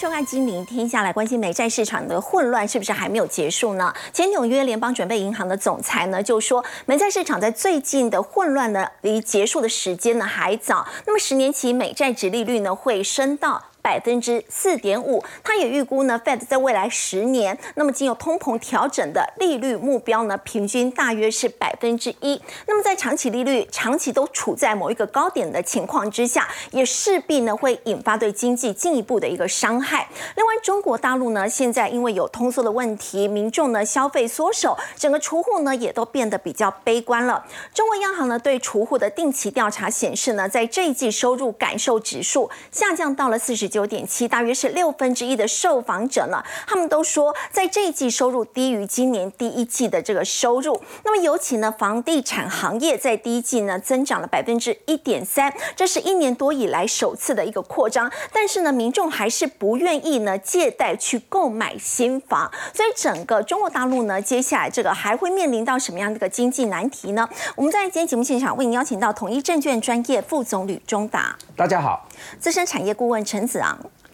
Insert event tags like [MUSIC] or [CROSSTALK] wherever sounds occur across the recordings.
收看《金陵天下》，来关心美债市场的混乱是不是还没有结束呢？前纽约联邦准备银行的总裁呢就说，美债市场在最近的混乱呢离结束的时间呢还早。那么十年期美债值利率呢会升到。百分之四点五，他也预估呢，Fed 在未来十年，那么经由通膨调整的利率目标呢，平均大约是百分之一。那么在长期利率长期都处在某一个高点的情况之下，也势必呢会引发对经济进一步的一个伤害。另外，中国大陆呢，现在因为有通缩的问题，民众呢消费缩手，整个储户呢也都变得比较悲观了。中国央行呢对储户的定期调查显示呢，在这一季收入感受指数下降到了四十。九点七，大约是六分之一的受访者呢，他们都说在这一季收入低于今年第一季的这个收入。那么尤其呢，房地产行业在第一季呢增长了百分之一点三，这是一年多以来首次的一个扩张。但是呢，民众还是不愿意呢借贷去购买新房，所以整个中国大陆呢，接下来这个还会面临到什么样的一个经济难题呢？我们在今天节目现场为您邀请到统一证券专业副总吕中达，大家好；资深产业顾问陈子。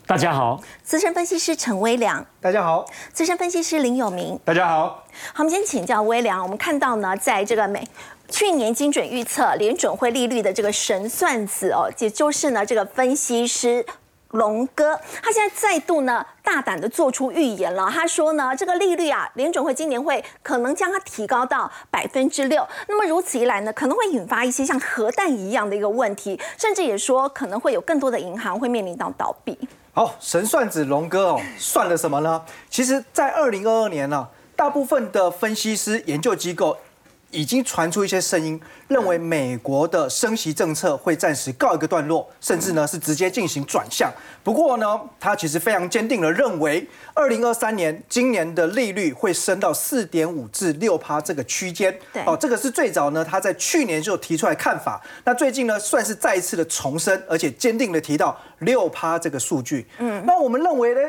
大家好，资深分析师陈威良，大家好，资深分析师林有明，大家好。好，我们先请教威良。我们看到呢，在这个美去年精准预测联准会利率的这个神算子哦，也就是呢这个分析师。龙哥，他现在再度呢大胆的做出预言了。他说呢，这个利率啊，联准会今年会可能将它提高到百分之六。那么如此一来呢，可能会引发一些像核弹一样的一个问题，甚至也说可能会有更多的银行会面临到倒闭。好，神算子龙哥哦，算了什么呢？其实，在二零二二年呢，大部分的分析师研究机构。已经传出一些声音，认为美国的升息政策会暂时告一个段落，甚至呢是直接进行转向。不过呢，他其实非常坚定的认为，二零二三年今年的利率会升到四点五至六趴这个区间。哦，这个是最早呢他在去年就提出来看法，那最近呢算是再一次的重申，而且坚定的提到六趴这个数据。嗯，那我们认为呢，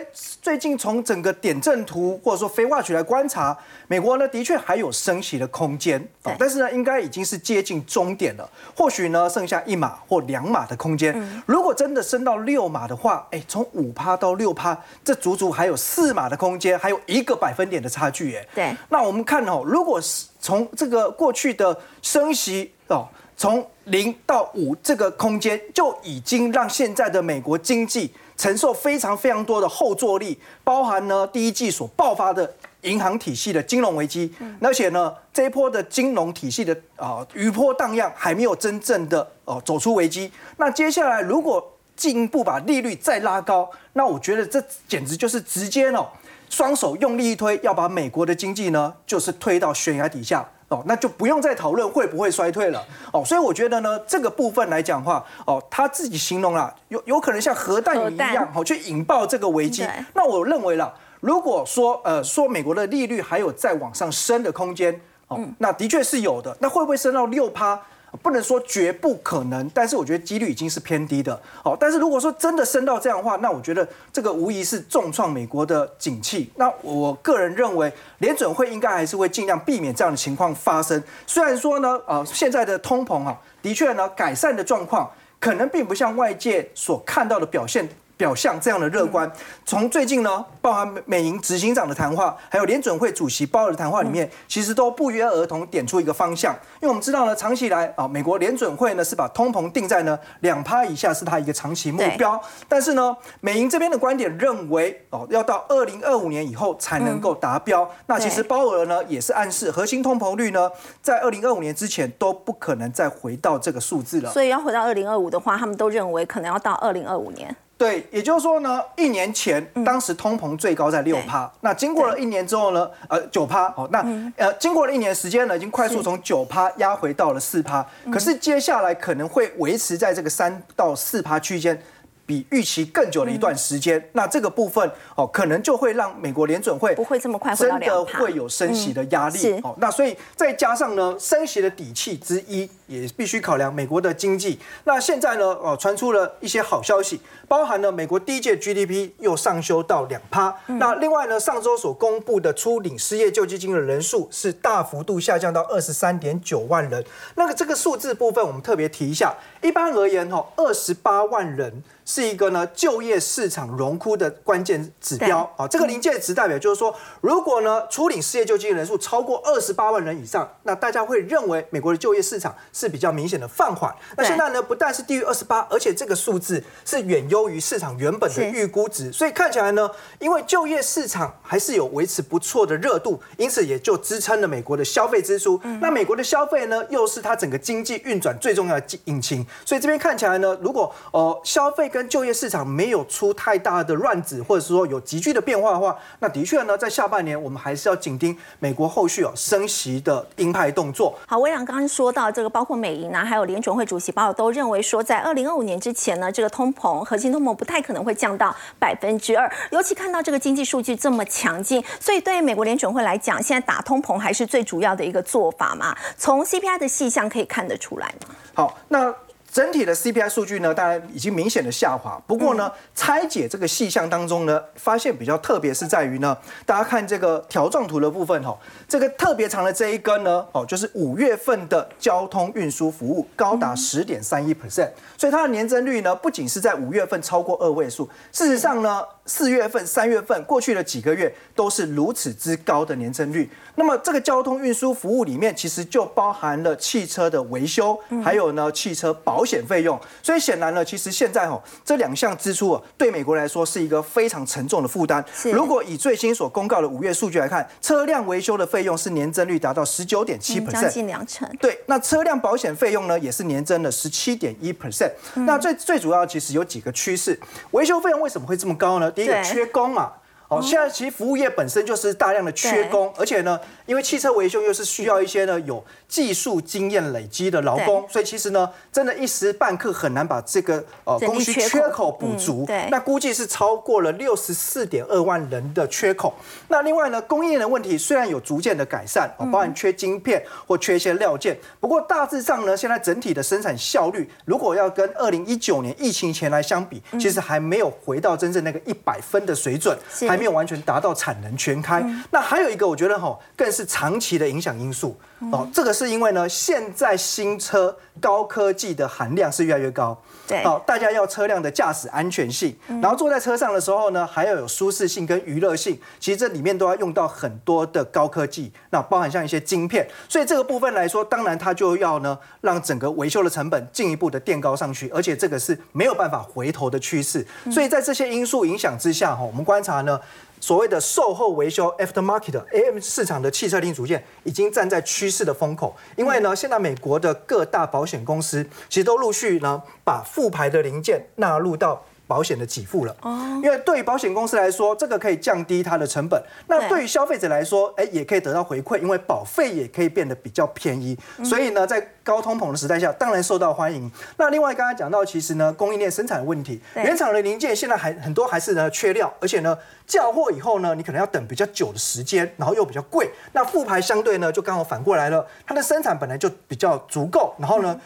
最近从整个点阵图或者说非话曲来观察，美国呢的确还有升息的空间。但是呢，应该已经是接近终点了。或许呢，剩下一码或两码的空间。如果真的升到六码的话，哎，从五趴到六趴，这足足还有四码的空间，还有一个百分点的差距。哎，对。那我们看哦，如果是从这个过去的升息哦，从零到五这个空间，就已经让现在的美国经济承受非常非常多的后坐力，包含呢第一季所爆发的。银行体系的金融危机，而且呢，这一波的金融体系的啊余波荡漾还没有真正的哦走出危机。那接下来如果进一步把利率再拉高，那我觉得这简直就是直接哦双手用力一推，要把美国的经济呢就是推到悬崖底下哦，那就不用再讨论会不会衰退了哦。所以我觉得呢，这个部分来讲话哦，他自己形容啊有有可能像核弹一样哦去引爆这个危机。那我认为了。如果说呃说美国的利率还有再往上升的空间，哦，那的确是有的。那会不会升到六趴？不能说绝不可能，但是我觉得几率已经是偏低的。哦，但是如果说真的升到这样的话，那我觉得这个无疑是重创美国的景气。那我个人认为，联准会应该还是会尽量避免这样的情况发生。虽然说呢，呃，现在的通膨啊，的确呢改善的状况，可能并不像外界所看到的表现。表象这样的乐观，从最近呢，包含美银执行长的谈话，还有联准会主席鲍尔的谈话里面，其实都不约而同点出一个方向。因为我们知道呢，长期以来啊，美国联准会呢是把通膨定在呢两趴以下，是它一个长期目标。但是呢，美银这边的观点认为，哦，要到二零二五年以后才能够达标。那其实鲍尔呢也是暗示，核心通膨率呢在二零二五年之前都不可能再回到这个数字了。所以要回到二零二五的话，他们都认为可能要到二零二五年。对，也就是说呢，一年前当时通膨最高在六趴，那经过了一年之后呢，呃，九趴，好，那呃，经过了一年时间呢，已经快速从九趴压回到了四趴，可是接下来可能会维持在这个三到四趴区间。比预期更久的一段时间，那这个部分哦，可能就会让美国联准会不会这么快真的会有升息的压力哦。那所以再加上呢，升息的底气之一也必须考量美国的经济。那现在呢，哦，传出了一些好消息，包含了美国第一届 GDP 又上修到两趴。那另外呢，上周所公布的初领失业救济金的人数是大幅度下降到二十三点九万人。那个这个数字部分，我们特别提一下。一般而言，哈，二十八万人。是一个呢就业市场荣枯的关键指标啊，这个临界值代表就是说，如果呢初领失业救济人数超过二十八万人以上，那大家会认为美国的就业市场是比较明显的放缓。那现在呢不但是低于二十八，而且这个数字是远优于市场原本的预估值，所以看起来呢，因为就业市场还是有维持不错的热度，因此也就支撑了美国的消费支出。那美国的消费呢，又是它整个经济运转最重要的引擎，所以这边看起来呢，如果呃消费跟就业市场没有出太大的乱子，或者是说有急剧的变化的话，那的确呢，在下半年我们还是要紧盯美国后续哦升息的鹰派动作。好，微良刚刚说到这个，包括美银啊，还有联准会主席鲍尔都认为说，在二零二五年之前呢，这个通膨核心通膨不太可能会降到百分之二。尤其看到这个经济数据这么强劲，所以对于美国联准会来讲，现在打通膨还是最主要的一个做法嘛。从 CPI 的细项可以看得出来？好，那。整体的 CPI 数据呢，当然已经明显的下滑。不过呢，拆解这个细项当中呢，发现比较特别是在于呢，大家看这个条状图的部分哈，这个特别长的这一根呢，哦，就是五月份的交通运输服务高达十点三一 percent，所以它的年增率呢，不仅是在五月份超过二位数，事实上呢。四月份、三月份过去的几个月都是如此之高的年增率。那么这个交通运输服务里面，其实就包含了汽车的维修，还有呢汽车保险费用。所以显然呢，其实现在哦这两项支出啊，对美国来说是一个非常沉重的负担。如果以最新所公告的五月数据来看，车辆维修的费用是年增率达到十九点七 percent，将近两成。对，那车辆保险费用呢，也是年增了十七点一 percent。那最最主要其实有几个趋势，维修费用为什么会这么高呢？第一个缺工嘛，哦，现在其实服务业本身就是大量的缺工，而且呢，因为汽车维修又是需要一些呢有。技术经验累积的劳工，所以其实呢，真的一时半刻很难把这个呃供需缺口补足。对。那估计是超过了六十四点二万人的缺口。那另外呢，供应链的问题虽然有逐渐的改善，哦，包含缺晶片或缺一些料件，不过大致上呢，现在整体的生产效率，如果要跟二零一九年疫情前来相比，其实还没有回到真正那个一百分的水准，还没有完全达到产能全开。那还有一个，我觉得哈，更是长期的影响因素。哦，这个是因为呢，现在新车高科技的含量是越来越高。对，好，大家要车辆的驾驶安全性，然后坐在车上的时候呢，还要有舒适性跟娱乐性。其实这里面都要用到很多的高科技，那包含像一些晶片。所以这个部分来说，当然它就要呢，让整个维修的成本进一步的垫高上去，而且这个是没有办法回头的趋势。所以在这些因素影响之下，哈，我们观察呢。所谓的售后维修 （aftermarket） AM 市场的汽车零组件已经站在趋势的风口，因为呢，现在美国的各大保险公司其实都陆续呢把复牌的零件纳入到。保险的给付了，哦，因为对于保险公司来说，这个可以降低它的成本。那对于消费者来说，哎，也可以得到回馈，因为保费也可以变得比较便宜。所以呢，在高通膨的时代下，当然受到欢迎。那另外刚才讲到，其实呢，供应链生产的问题，原厂的零件现在还很多还是呢缺料，而且呢，叫货以后呢，你可能要等比较久的时间，然后又比较贵。那复牌相对呢，就刚好反过来了，它的生产本来就比较足够，然后呢。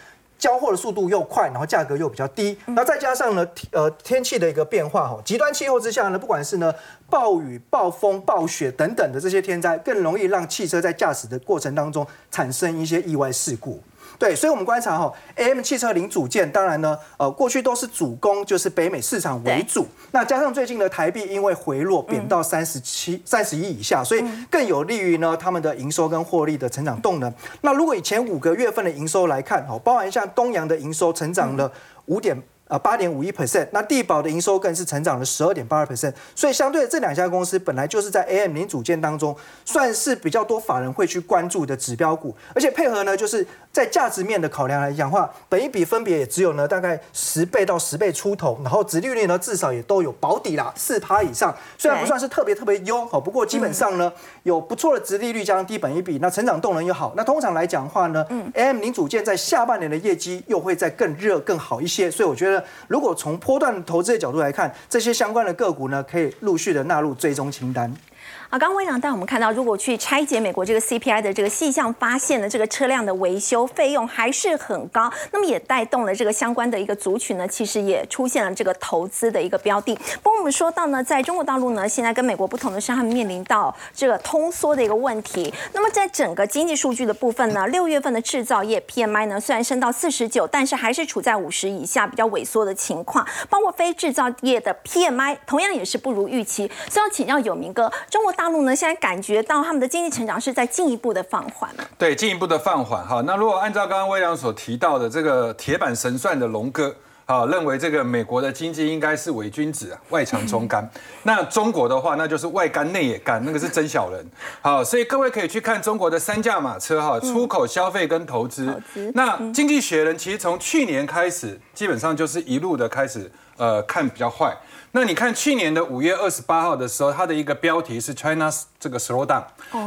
交货的速度又快，然后价格又比较低，那再加上呢，呃，天气的一个变化哈，极端气候之下呢，不管是呢暴雨、暴风、暴雪等等的这些天灾，更容易让汽车在驾驶的过程当中产生一些意外事故。对，所以，我们观察哈，AM 汽车零组件，当然呢，呃，过去都是主攻就是北美市场为主。那加上最近的台币因为回落贬到三十七、三十亿以下，所以更有利于呢他们的营收跟获利的成长动能。那如果以前五个月份的营收来看，哦，包含像东阳的营收成长了五点。啊，八点五一 percent，那地保的营收更是成长了十二点八二 percent，所以相对的这两家公司本来就是在 AM 零组件当中算是比较多法人会去关注的指标股，而且配合呢，就是在价值面的考量来讲话，本一比分别也只有呢大概十倍到十倍出头，然后殖利率呢至少也都有保底啦，四趴以上，虽然不算是特别特别优好，不过基本上呢有不错的殖利率加上低本一比，那成长动能又好，那通常来讲的话呢，AM 零组件在下半年的业绩又会再更热更好一些，所以我觉得。如果从波段投资的角度来看，这些相关的个股呢，可以陆续的纳入追踪清单。啊，刚刚魏长带我们看到，如果去拆解美国这个 CPI 的这个细项，发现的这个车辆的维修费用还是很高，那么也带动了这个相关的一个族群呢，其实也出现了这个投资的一个标的。不过我们说到呢，在中国大陆呢，现在跟美国不同的是，他们面临到这个通缩的一个问题。那么在整个经济数据的部分呢，六月份的制造业 PMI 呢，虽然升到四十九，但是还是处在五十以下，比较萎缩的情况。包括非制造业的 PMI 同样也是不如预期。所以要请教有明哥，中国大大陆呢，现在感觉到他们的经济成长是在进一步的放缓对，进一步的放缓哈。那如果按照刚刚魏良所提到的这个铁板神算的龙哥，啊，认为这个美国的经济应该是伪君子啊，外强中干。[LAUGHS] 那中国的话，那就是外干内也干，那个是真小人。好，所以各位可以去看中国的三驾马车哈，出口、消费跟投资。那经济学人其实从去年开始，基本上就是一路的开始，呃，看比较坏。那你看去年的五月二十八号的时候，它的一个标题是 China's 这个 slow down，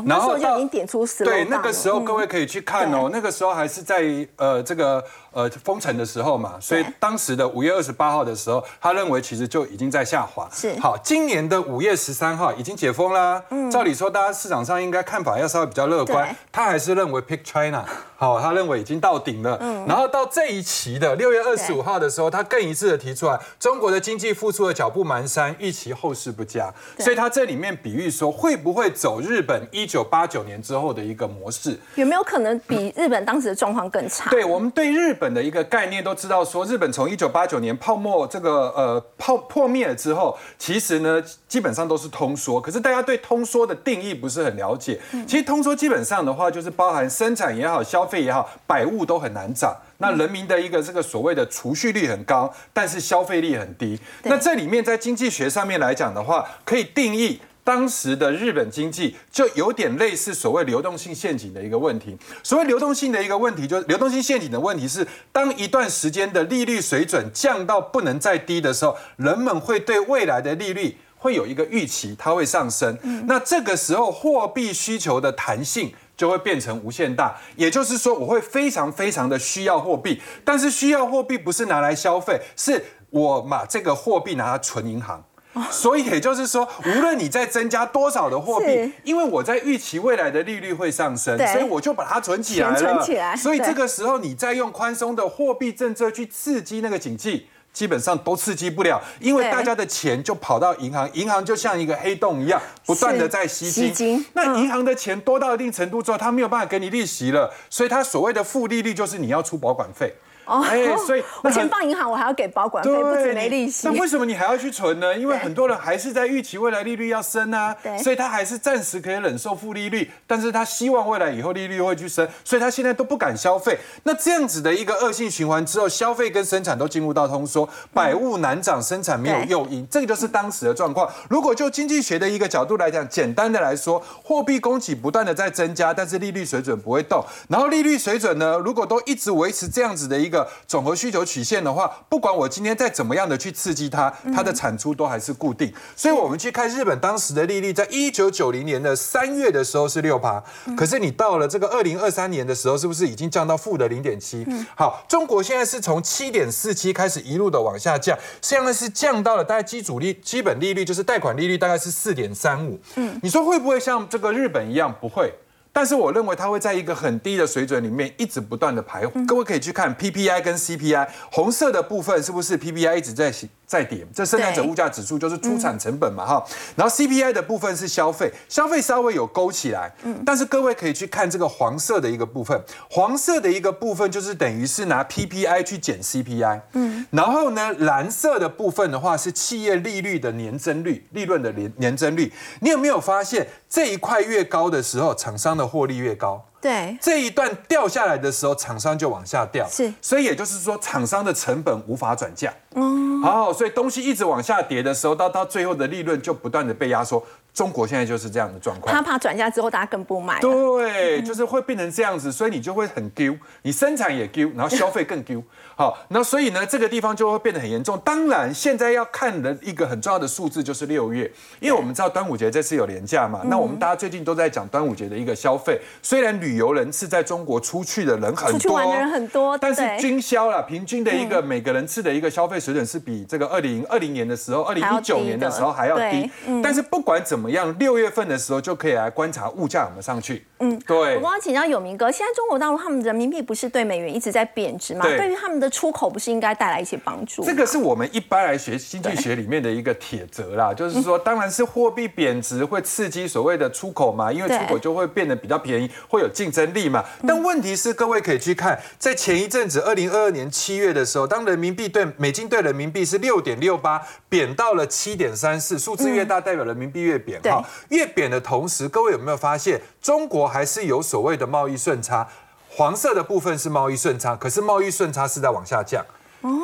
然后就已经点出 slow down。对，那个时候各位可以去看哦，那个时候还是在呃这个呃封城的时候嘛，所以当时的五月二十八号的时候，他认为其实就已经在下滑。是。好，今年的五月十三号已经解封啦。嗯。照理说，大家市场上应该看法要稍微比较乐观，他还是认为 pick China，好，他认为已经到顶了。嗯。然后到这一期的六月二十五号的时候，他更一致的提出来，中国的经济复苏的脚。步蹒跚，预期后市不佳，所以他这里面比喻说，会不会走日本一九八九年之后的一个模式？有没有可能比日本当时的状况更差？对我们对日本的一个概念都知道，说日本从一九八九年泡沫这个呃泡破灭了之后，其实呢基本上都是通缩。可是大家对通缩的定义不是很了解。其实通缩基本上的话，就是包含生产也好，消费也好，百物都很难涨。那人民的一个这个所谓的储蓄率很高，但是消费力很低。那这里面在经济学上面来讲的话，可以定义当时的日本经济就有点类似所谓流动性陷阱的一个问题。所谓流动性的一个问题，就是流动性陷阱的问题是，当一段时间的利率水准降到不能再低的时候，人们会对未来的利率会有一个预期，它会上升。那这个时候货币需求的弹性。就会变成无限大，也就是说，我会非常非常的需要货币，但是需要货币不是拿来消费，是我把这个货币拿来存银行。所以也就是说，无论你在增加多少的货币，因为我在预期未来的利率会上升，所以我就把它存起来了。存起来。所以这个时候，你再用宽松的货币政策去刺激那个经济。基本上都刺激不了，因为大家的钱就跑到银行，银行就像一个黑洞一样，不断的在吸金。那银行的钱多到一定程度之后，它没有办法给你利息了，所以它所谓的负利率就是你要出保管费。哦，哎，所以 [LAUGHS] 我钱放银行，我还要给保管费，不止没利息。那为什么你还要去存呢？因为很多人还是在预期未来利率要升啊，所以他还是暂时可以忍受负利率，但是他希望未来以后利率会去升，所以他现在都不敢消费。那这样子的一个恶性循环之后，消费跟生产都进入到通缩，百物难涨，生产没有诱因，这个就是当时的状况。如果就经济学的一个角度来讲，简单的来说，货币供给不断的在增加，但是利率水准不会动，然后利率水准呢，如果都一直维持这样子的一个总和需求曲线的话，不管我今天再怎么样的去刺激它，它的产出都还是固定。所以，我们去看日本当时的利率，在一九九零年的三月的时候是六趴，可是你到了这个二零二三年的时候，是不是已经降到负的零点七？好，中国现在是从七点四七开始一路的往下降，现在是降到了大概基础利基本利率，就是贷款利率大概是四点三五。嗯，你说会不会像这个日本一样？不会。但是我认为它会在一个很低的水准里面一直不断的徘徊。各位可以去看 PPI 跟 CPI，红色的部分是不是 PPI 一直在在跌？这生产者物价指数就是出产成本嘛，哈。然后 CPI 的部分是消费，消费稍微有勾起来。嗯。但是各位可以去看这个黄色的一个部分，黄色的一个部分就是等于是拿 PPI 去减 CPI。嗯。然后呢，蓝色的部分的话是企业利率的年增率，利润的年年增率。你有没有发现这一块越高的时候，厂商的获利越高，对。这一段掉下来的时候，厂商就往下掉，是，所以也就是说，厂商的成本无法转嫁，哦，好，所以东西一直往下跌的时候，到到最后的利润就不断的被压缩。中国现在就是这样的状况，他怕转嫁之后大家更不买，对，就是会变成这样子，所以你就会很丢，你生产也丢，然后消费更丢，[LAUGHS] 好，那所以呢，这个地方就会变得很严重。当然，现在要看的一个很重要的数字就是六月，因为我们知道端午节这次有廉价嘛，那我们大家最近都在讲端午节的一个消费，虽然旅游人次在中国出去的人很多，出去玩的人很多，但是均销了，平均的一个每个人次的一个消费水准是比这个二零二零年的时候，二零一九年的时候还要低，但是不管怎么。么样？六月份的时候就可以来观察物价有没有上去。嗯，对。我刚刚请教有明哥，现在中国大陆他们人民币不是对美元一直在贬值吗？对于他们的出口，不是应该带来一些帮助？这个是我们一般来学经济学里面的一个铁则啦，就是说，当然是货币贬值会刺激所谓的出口嘛，因为出口就会变得比较便宜，会有竞争力嘛。但问题是，各位可以去看，在前一阵子，二零二二年七月的时候，当人民币对美金对人民币是六点六八，贬到了七点三四，数字越大，代表人民币越贬哈。越贬的同时，各位有没有发现，中国还是有所谓的贸易顺差？黄色的部分是贸易顺差，可是贸易顺差是在往下降。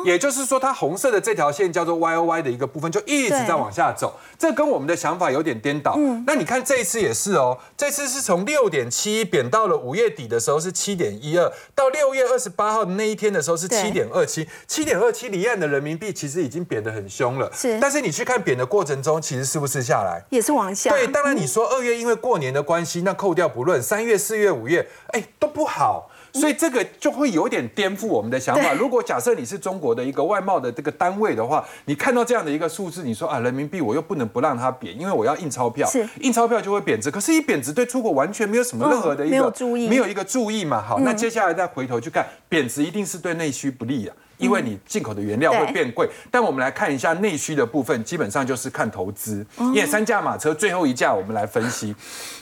也就是说，它红色的这条线叫做 Y O Y 的一个部分，就一直在往下走。这跟我们的想法有点颠倒。那你看这一次也是哦，这次是从六点七贬到了五月底的时候是七点一二，到六月二十八号的那一天的时候是七点二七。七点二七离岸的人民币其实已经贬得很凶了。是。但是你去看贬的过程中，其实是不是下来？也是往下。对，当然你说二月因为过年的关系，那扣掉不论，三月、四月、五月，哎，都不好。所以这个就会有点颠覆我们的想法。如果假设你是中国的一个外贸的这个单位的话，你看到这样的一个数字，你说啊，人民币我又不能不让它贬，因为我要印钞票，印钞票就会贬值。可是，一贬值对出口完全没有什么任何的一个没有一个注意嘛。好，那接下来再回头去看，贬值一定是对内需不利啊，因为你进口的原料会变贵。但我们来看一下内需的部分，基本上就是看投资。因为三驾马车最后一架，我们来分析。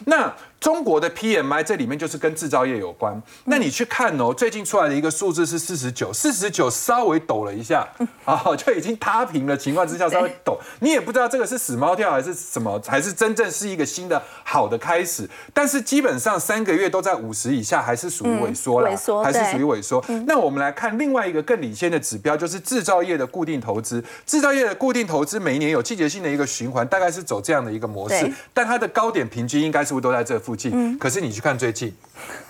那中国的 PMI 这里面就是跟制造业有关。那你去看哦，最近出来的一个数字是四十九，四十九稍微抖了一下，[LAUGHS] 啊，就已经塌平的情况之下稍微抖。[LAUGHS] 你也不知道这个是死猫跳还是什么，还是真正是一个新的好的开始。但是基本上三个月都在五十以下，还是属于萎缩了，还是属于萎缩。那我们来看另外一个更领先的指标，就是制造业的固定投资。制造业的固定投资每一年有季节性的一个循环，大概是走这样的一个模式。但它的高点平均应该是不是都在这？附近，可是你去看最近，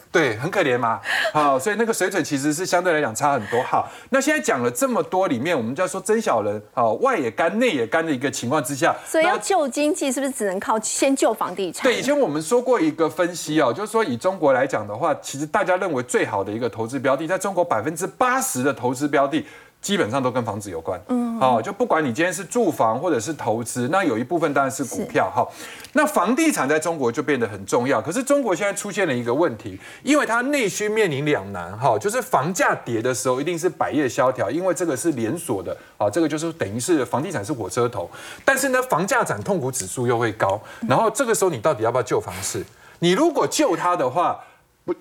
对，很可怜嘛。好，所以那个水准其实是相对来讲差很多。好，那现在讲了这么多，里面我们就要说真小人，好，外也干，内也干的一个情况之下，所以要救经济，是不是只能靠先救房地产？对，以前我们说过一个分析哦，就是说以中国来讲的话，其实大家认为最好的一个投资标的，在中国百分之八十的投资标的。基本上都跟房子有关，嗯，好，就不管你今天是住房或者是投资，那有一部分当然是股票，哈，那房地产在中国就变得很重要。可是中国现在出现了一个问题，因为它内需面临两难，哈，就是房价跌的时候一定是百业萧条，因为这个是连锁的，啊，这个就是等于是房地产是火车头，但是呢，房价涨痛苦指数又会高，然后这个时候你到底要不要救房市？你如果救它的话。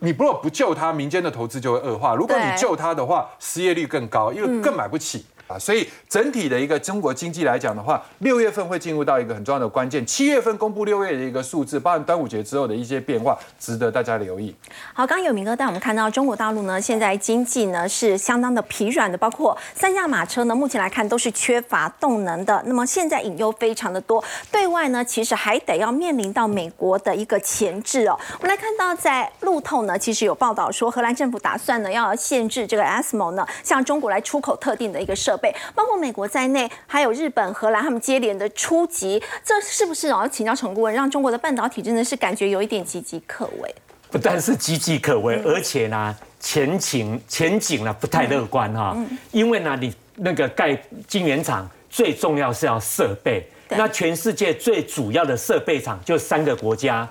你如果不救它，民间的投资就会恶化；如果你救它的话，失业率更高，因为更买不起。啊，所以整体的一个中国经济来讲的话，六月份会进入到一个很重要的关键。七月份公布六月的一个数字，包含端午节之后的一些变化，值得大家留意。好，刚刚有明哥带我们看到中国大陆呢，现在经济呢是相当的疲软的，包括三驾马车呢，目前来看都是缺乏动能的。那么现在隐忧非常的多，对外呢其实还得要面临到美国的一个前置哦。我们来看到在路透呢，其实有报道说，荷兰政府打算呢要限制这个 ASML 呢向中国来出口特定的一个设。包括美国在内，还有日本、荷兰，他们接连的出击，这是不是哦？请教陈顾问，让中国的半导体真的是感觉有一点岌岌可危？不但是岌岌可危，而且呢，前景前景呢不太乐观哈。因为呢，你那个盖晶圆厂最重要是要设备，那全世界最主要的设备厂就三个国家：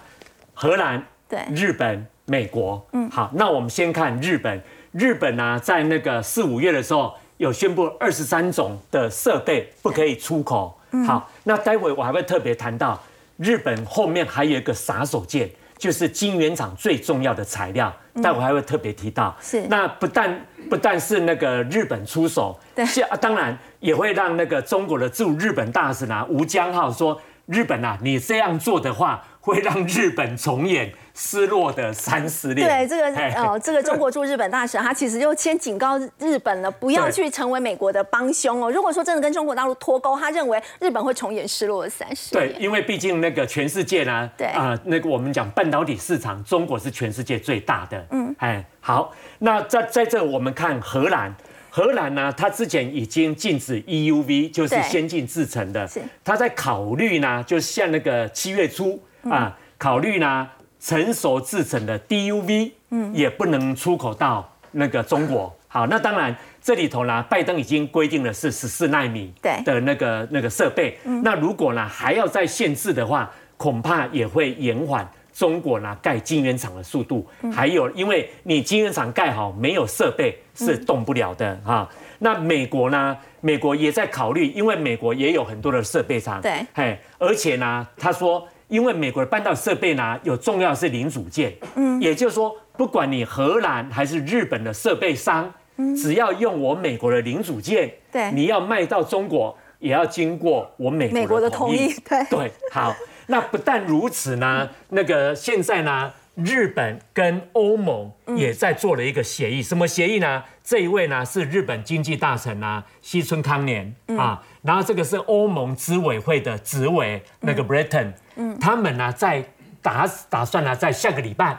荷兰、对日本、美国。嗯，好，那我们先看日本。日本呢，在那个四五月的时候。有宣布二十三种的设备不可以出口。好，那待会我还会特别谈到日本后面还有一个杀手锏，就是晶圆厂最重要的材料。待会还会特别提到。是。那不但不但是那个日本出手，对，当然也会让那个中国的驻日本大使啊吴江浩说，日本啊，你这样做的话。会让日本重演失落的三十年。对，这个呃，这个中国驻日本大使他其实就先警告日本了，不要去成为美国的帮凶哦。如果说真的跟中国大陆脱钩，他认为日本会重演失落的三十年。对，因为毕竟那个全世界呢，对啊，那个我们讲半导体市场，中国是全世界最大的。嗯，哎，好，那在在这我们看荷兰，荷兰呢，它之前已经禁止 EUV，就是先进制程的，是他在考虑呢，就像那个七月初。啊，考虑呢，成熟制成的 DUV，嗯，也不能出口到那个中国。好，那当然这里头呢，拜登已经规定了是十四纳米对的那个那个设备。那如果呢还要再限制的话，恐怕也会延缓中国呢盖晶圆厂的速度。还有，因为你晶圆厂盖好，没有设备是动不了的哈。那美国呢？美国也在考虑，因为美国也有很多的设备厂。对，嘿，而且呢，他说，因为美国的半导体设备呢，有重要是零组件。嗯，也就是说，不管你荷兰还是日本的设备商，嗯。只要用我美国的零组件，对，你要卖到中国。也要经过我美国的同意，对。对，好。那不但如此呢，那个现在呢，日本跟欧盟也在做了一个协议，什么协议呢？这一位呢是日本经济大臣啊，西村康年。啊，然后这个是欧盟执委会的执委那个 Britain，嗯，他们呢在打打算呢在下个礼拜，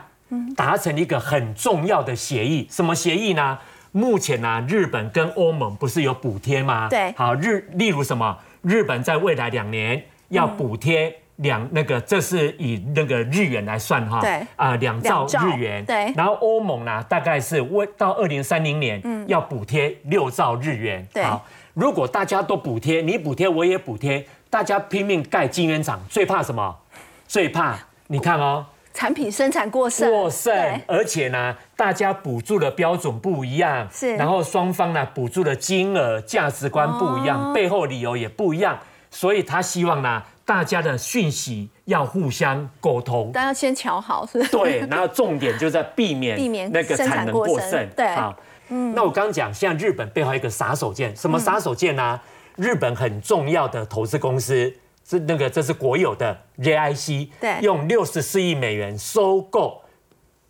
达成一个很重要的协议，什么协议呢？目前呢，日本跟欧盟不是有补贴吗？对，好日，例如什么？日本在未来两年要补贴两那个，这是以那个日元来算哈。对，啊，两兆日元。对。然后欧盟呢，大概是为到二零三零年要补贴六兆日元。对。好，如果大家都补贴，你补贴我也补贴，大家拼命盖晶圆厂，最怕什么？最怕你看哦。产品生产过剩，过剩，而且呢，大家补助的标准不一样，是，然后双方呢补助的金额、价值观不一样，背后理由也不一样，所以他希望呢，大家的讯息要互相沟通，但要先瞧好，是对，然后重点就在避免 [LAUGHS] 避免那个产能过剩，对，好，嗯，那我刚刚讲，像日本背后一个杀手锏，什么杀手锏呢？日本很重要的投资公司。是那个，这是国有的 JIC，对，用六十四亿美元收购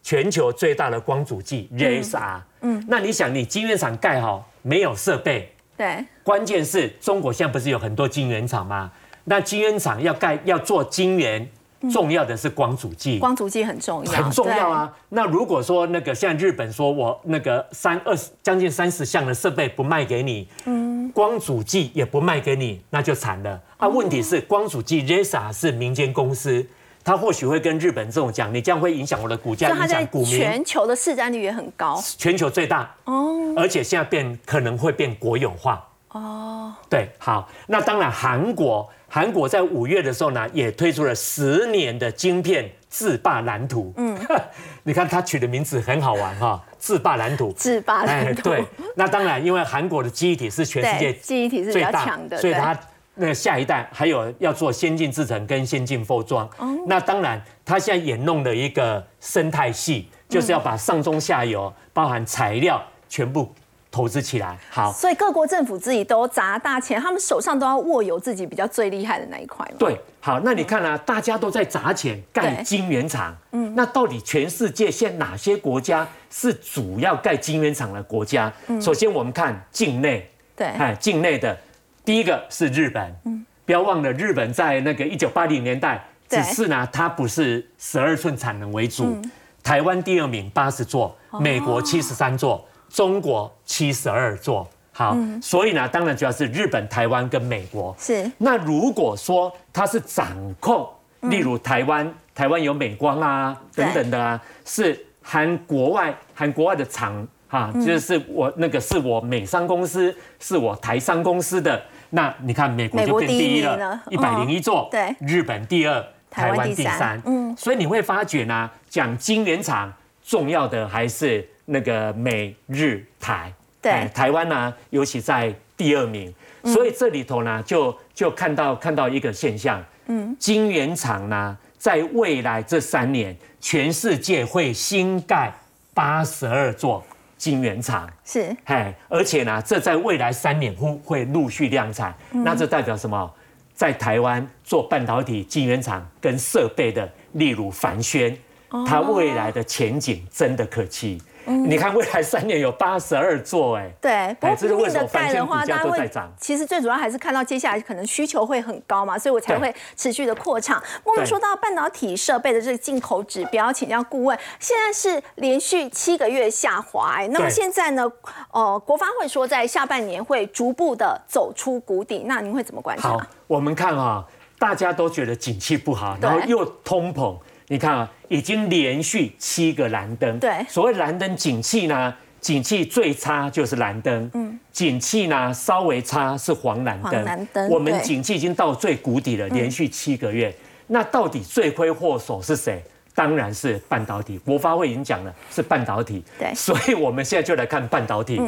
全球最大的光阻剂 JSR。嗯，那你想，你晶圆厂盖好没有设备？对，关键是中国现在不是有很多晶圆厂吗？那晶圆厂要盖要做晶圆，重要的是光阻剂，光阻剂很重要，很重要啊。那如果说那个像日本说我那个三二十将近三十项的设备不卖给你，嗯。光阻剂也不卖给你，那就惨了啊！问题是光阻剂 Resa 是民间公司，他或许会跟日本这种讲，你这样会影响我的股价，影响股民。全球的市占率也很高，全球最大哦，而且现在变可能会变国有化哦。对，好，那当然韩国，韩国在五月的时候呢，也推出了十年的晶片制霸蓝图。嗯，[LAUGHS] 你看他取的名字很好玩哈。制霸蓝图，制霸蓝图。对，那当然，因为韩国的记忆体是全世界记忆体是最大强的，所以它那下一代还有要做先进制程跟先进封装。那当然，它现在也弄了一个生态系，就是要把上中下游，包含材料全部。投资起来。好，所以各国政府自己都砸大钱，他们手上都要握有自己比较最厉害的那一块。对，好，那你看啊，大家都在砸钱盖晶圆厂，嗯，那到底全世界现哪些国家是主要盖晶圆厂的国家？首先我们看境内，对，哎，境内的第一个是日本，嗯，不要忘了日本在那个一九八零年代，只是呢，它不是十二寸产能为主，台湾第二名八十座，美国七十三座。中国七十二座，好，所以呢，当然主要是日本、台湾跟美国。是。那如果说它是掌控，例如台湾，台湾有美光啊等等的啊，是含国外含国外的厂哈，就是我那个是我美商公司，是我台商公司的，那你看美国就变第一了，一百零一座。对。日本第二，台湾第三。嗯。所以你会发觉呢，讲晶圆厂重要的还是。那个美日台，对。台湾呢，尤其在第二名，所以这里头呢，就就看到看到一个现象，嗯，晶圆厂呢，在未来这三年，全世界会新盖八十二座晶圆厂，是，哎，而且呢，这在未来三年会会陆续量产，那这代表什么？在台湾做半导体晶圆厂跟设备的，例如凡轩，它未来的前景真的可期。你看，未来三年有八十二座，哎，对，不过拼命的盖的话，大家会其实最主要还是看到接下来可能需求会很高嘛，所以我才会持续的扩厂。我们说到半导体设备的这个进口指标，请教顾问，现在是连续七个月下滑，哎，那么现在呢，呃，国发会说在下半年会逐步的走出谷底，那您会怎么观察？好，我们看啊，大家都觉得景气不好，然后又通膨。你看啊，已经连续七个蓝灯。对，所谓蓝灯景气呢，景气最差就是蓝灯。嗯，景气呢稍微差是黄蓝灯。黄蓝灯。我们景气已经到最谷底了，连续七个月。那到底罪魁祸首是谁？当然是半导体。国发会已经讲了，是半导体。对，所以我们现在就来看半导体。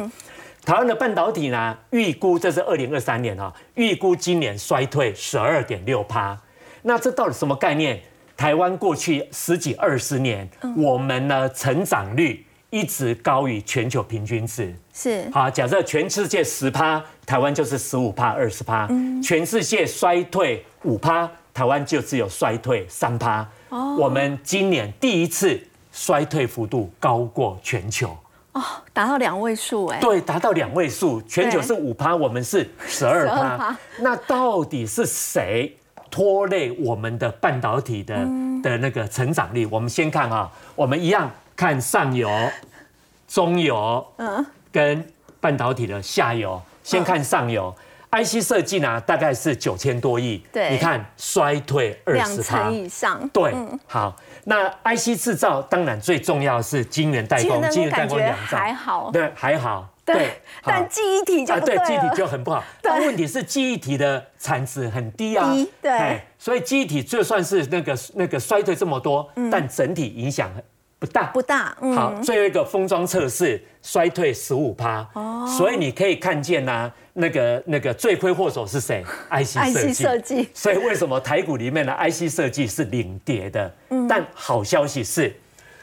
台湾的半导体呢，预估这是二零二三年啊，预估今年衰退十二点六趴。那这到底什么概念？台湾过去十几二十年，我们呢成长率一直高于全球平均值。是好，假设全世界十趴，台湾就是十五趴、二十趴。全世界衰退五趴，台湾就只有衰退三趴。哦，我们今年第一次衰退幅度高过全球。哦，达到两位数哎。对，达到两位数，全球是五趴，我们是十二趴。那到底是谁拖累我们的半导体的的那个成长力？我们先看啊，我们一样看上游、中游，嗯，跟半导体的下游。先看上游，IC 设计呢，大概是九千多亿。对，你看衰退二十趴以上。对，好。那 IC 制造当然最重要是晶圆代工，晶圆代工两还好，对，还好，对。[LAUGHS] 但记忆体就对记忆体就很不好。[LAUGHS] 但问题是记忆体的产值很低啊，对。所以记忆体就算是那个那个衰退这么多，但整体影响不大，不大。好，最后一个封装测试衰退十五趴，哦。所以你可以看见呢。那个那个罪魁祸首是谁？[LAUGHS] IC 设计。所以为什么台股里面的 IC 设计是领跌的？嗯。但好消息是，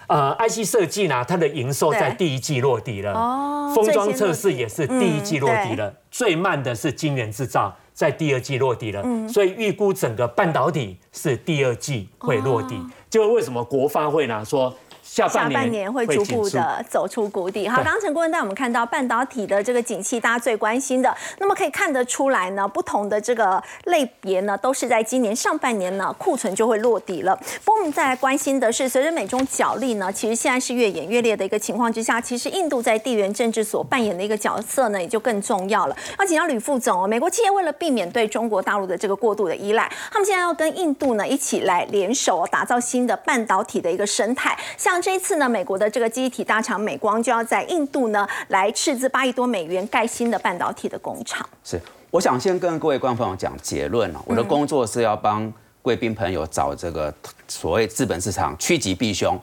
呃，IC 设计呢，它的营收在第一季落地了。哦。封装测试也是第一季落地了。最慢的是晶圆制造，在第二季落地了。嗯。所以预估整个半导体是第二季会落地。就为什么国发会呢说？下半年会逐步的走出谷底。好，刚刚陈顾问带我们看到半导体的这个景气，大家最关心的。那么可以看得出来呢，不同的这个类别呢，都是在今年上半年呢，库存就会落底了。不过我们再来关心的是，随着美中角力呢，其实现在是越演越烈的一个情况之下，其实印度在地缘政治所扮演的一个角色呢，也就更重要了。要请教吕副总哦，美国企业为了避免对中国大陆的这个过度的依赖，他们现在要跟印度呢一起来联手，打造新的半导体的一个生态，像。这一次呢，美国的这个记忆体大厂美光就要在印度呢来斥资八亿多美元盖新的半导体的工厂。是，我想先跟各位观众朋友讲结论了。我的工作是要帮贵宾朋友找这个所谓资本市场趋吉避凶。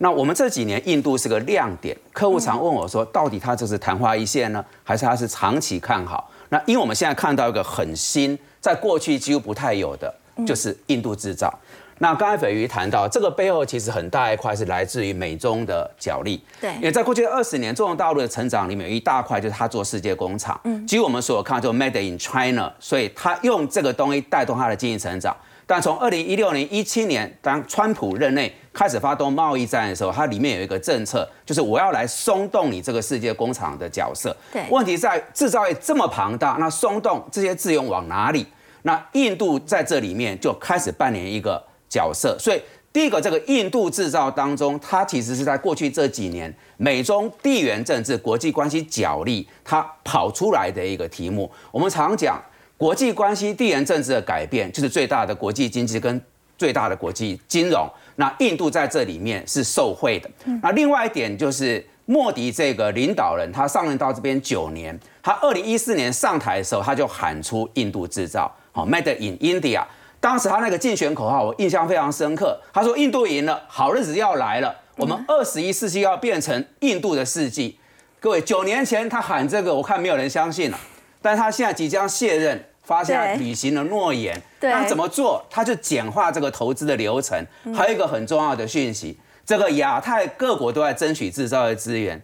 那我们这几年印度是个亮点，客户常问我说，到底它这是昙花一现呢，还是它是长期看好？那因为我们现在看到一个很新，在过去几乎不太有的，就是印度制造。那刚才斐瑜谈到，这个背后其实很大一块是来自于美中的角力。对，因为在过去二十年，中国大陆的成长里面有一大块就是它做世界工厂。嗯，基于我们所看，就 Made in China，所以它用这个东西带动它的经济成长。但从二零一六年、一七年，当川普任内开始发动贸易战的时候，它里面有一个政策，就是我要来松动你这个世界工厂的角色。对，问题在制造业这么庞大，那松动这些资源往哪里？那印度在这里面就开始扮演一个。角色，所以第一个，这个印度制造当中，它其实是在过去这几年美中地缘政治、国际关系角力，它跑出来的一个题目。我们常讲国际关系、地缘政治的改变，就是最大的国际经济跟最大的国际金融。那印度在这里面是受惠的。那另外一点就是莫迪这个领导人，他上任到这边九年，他二零一四年上台的时候，他就喊出印度制造，好，Made in India。当时他那个竞选口号，我印象非常深刻。他说：“印度赢了，好日子要来了，我们二十一世纪要变成印度的世纪。”各位，九年前他喊这个，我看没有人相信了。但他现在即将卸任，发现履行了诺言。那怎么做？他就简化这个投资的流程。还有一个很重要的讯息：这个亚太各国都在争取制造业资源。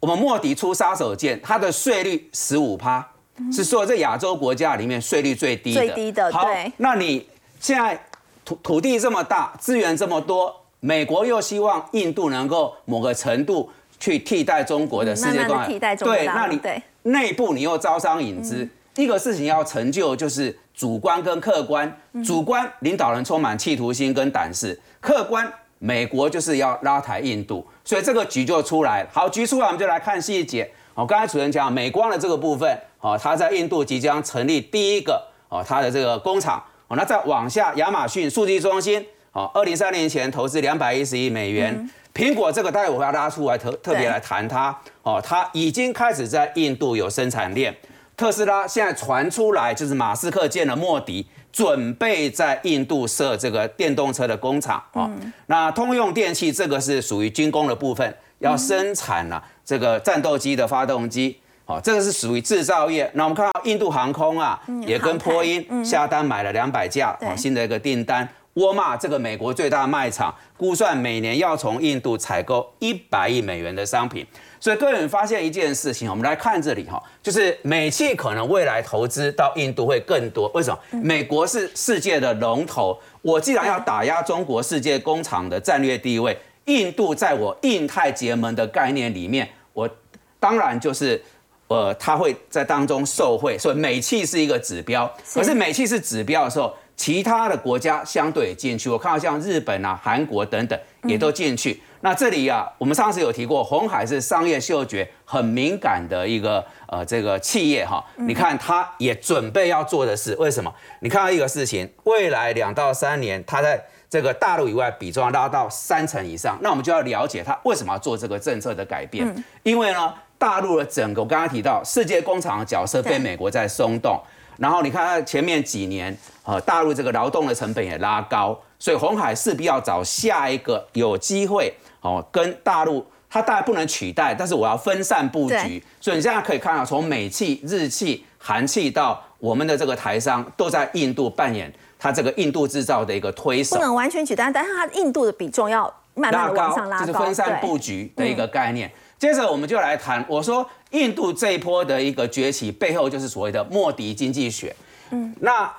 我们莫迪出杀手锏，他的税率十五趴，是所有在亚洲国家里面税率最低的。最低的，好，那你。现在土土地这么大，资源这么多，美国又希望印度能够某个程度去替代中国的世界观，对，那你内部你又招商引资，一个事情要成就就是主观跟客观，主观领导人充满企图心跟胆识，客观美国就是要拉抬印度，所以这个局就出来了。好，局出来我们就来看细节。好，刚才主持人讲美光的这个部分，哦，他在印度即将成立第一个哦，他的这个工厂。哦，那再往下，亚马逊数据中心，哦，二零三年前投资两百一十亿美元。苹果这个待会我要拉出来特特别来谈它，哦，它已经开始在印度有生产链。特斯拉现在传出来就是马斯克见了莫迪，准备在印度设这个电动车的工厂啊。那通用电气这个是属于军工的部分，要生产了这个战斗机的发动机。好，这个是属于制造业。那我们看到印度航空啊，也跟波音下单买了两百架新的一个订单。沃尔玛这个美国最大卖场，估算每年要从印度采购一百亿美元的商品。所以个人发现一件事情，我们来看这里哈，就是美企可能未来投资到印度会更多。为什么？美国是世界的龙头，我既然要打压中国世界工厂的战略地位，印度在我印太结盟的概念里面，我当然就是。呃，它会在当中受贿，所以美气是一个指标。可是美气是指标的时候，其他的国家相对进去。我看到像日本啊、韩国等等也都进去。那这里啊，我们上次有提过，红海是商业嗅觉很敏感的一个呃这个企业哈。你看，它也准备要做的是为什么？你看到一个事情，未来两到三年，它在这个大陆以外比重要拉到三成以上。那我们就要了解它为什么要做这个政策的改变，因为呢。大陆的整个，我刚刚提到世界工厂的角色被美国在松动，然后你看前面几年，呃，大陆这个劳动的成本也拉高，所以红海势必要找下一个有机会哦，跟大陆它当然不能取代，但是我要分散布局，所以你现在可以看到，从美企、日企、韩企到我们的这个台商，都在印度扮演它这个印度制造的一个推手，不能完全取代，但是它印度的比重要慢慢的往上拉高，就是分散布局的一个概念。接着我们就来谈，我说印度这一波的一个崛起背后就是所谓的莫迪经济学。嗯，那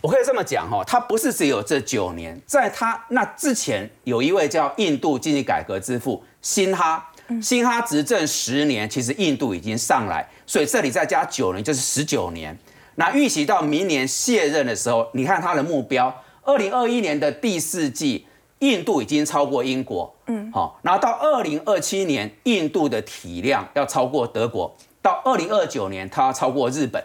我可以这么讲哈，它不是只有这九年，在它那之前有一位叫印度经济改革之父辛哈，辛哈执政十年，其实印度已经上来，所以这里再加九年就是十九年。那预期到明年卸任的时候，你看他的目标，二零二一年的第四季。印度已经超过英国，嗯，好，然后到二零二七年，印度的体量要超过德国，到二零二九年，它要超过日本，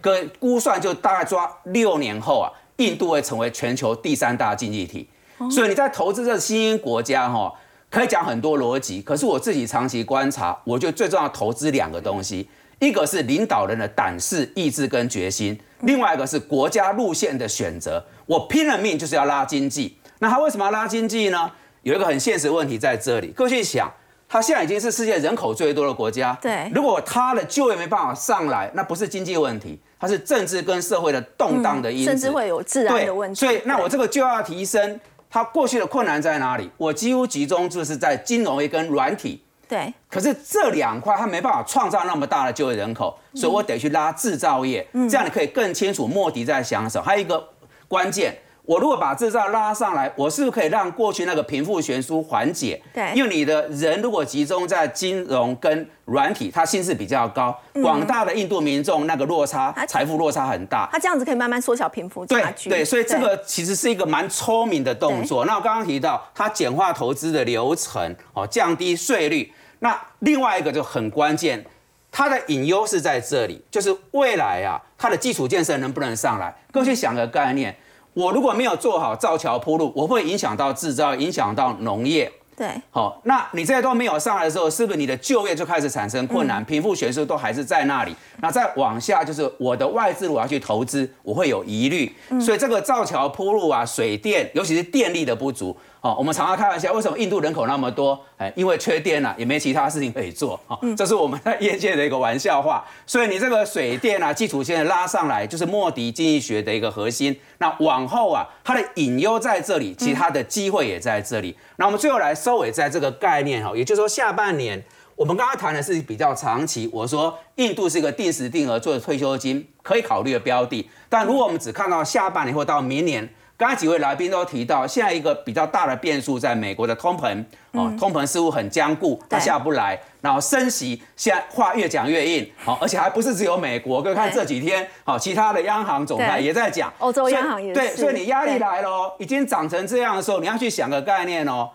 跟估算就大概抓六年后啊，印度会成为全球第三大经济体。所以你在投资这新兴国家哈，可以讲很多逻辑，可是我自己长期观察，我觉得最重要投资两个东西，一个是领导人的胆识、意志跟决心，另外一个是国家路线的选择。我拼了命就是要拉经济。那他为什么要拉经济呢？有一个很现实问题在这里。各位去想，他现在已经是世界人口最多的国家。对。如果他的就业没办法上来，那不是经济问题，它是政治跟社会的动荡的因素，甚至会有治安的问题。所以，那我这个就要提升，它过去的困难在哪里？我几乎集中就是在金融业跟软体。对。可是这两块它没办法创造那么大的就业人口，所以我得去拉制造业。嗯。这样你可以更清楚莫迪在想什么。还有一个关键。我如果把制造拉上来，我是不是可以让过去那个贫富悬殊缓解？对，因为你的人如果集中在金融跟软体，它薪资比较高，广大的印度民众那个落差，财富落差很大。它这样子可以慢慢缩小贫富差距。对，所以这个其实是一个蛮聪明的动作。那我刚刚提到，它简化投资的流程，哦，降低税率。那另外一个就很关键，它的隐忧是在这里，就是未来啊，它的基础建设能不能上来？各位去想个概念。我如果没有做好造桥铺路，我会影响到制造，影响到农业。对，好，那你这些都没有上来的时候，是不是你的就业就开始产生困难？贫富悬殊都还是在那里。那再往下就是我的外资我要去投资，我会有疑虑。所以这个造桥铺路啊，水电，尤其是电力的不足。哦，我们常常开玩笑，为什么印度人口那么多？哎，因为缺电了，也没其他事情可以做。哈，这是我们在业界的一个玩笑话。所以你这个水电啊，基础线拉上来，就是莫迪经济学的一个核心。那往后啊，它的隐忧在这里，其他的机会也在这里。那我们最后来收尾在这个概念哈，也就是说下半年我们刚刚谈的是比较长期。我说印度是一个定时定额做的退休金可以考虑的标的，但如果我们只看到下半年或到明年。刚才几位来宾都提到，现在一个比较大的变数在美国的通膨哦，通膨似乎很坚固，它下不来。然后升息现在话越讲越硬，好，而且还不是只有美国，各位看这几天，好，其他的央行总裁也在讲，欧洲央行也对，所以你压力来了，已经涨成这样的时候，你要去想个概念哦，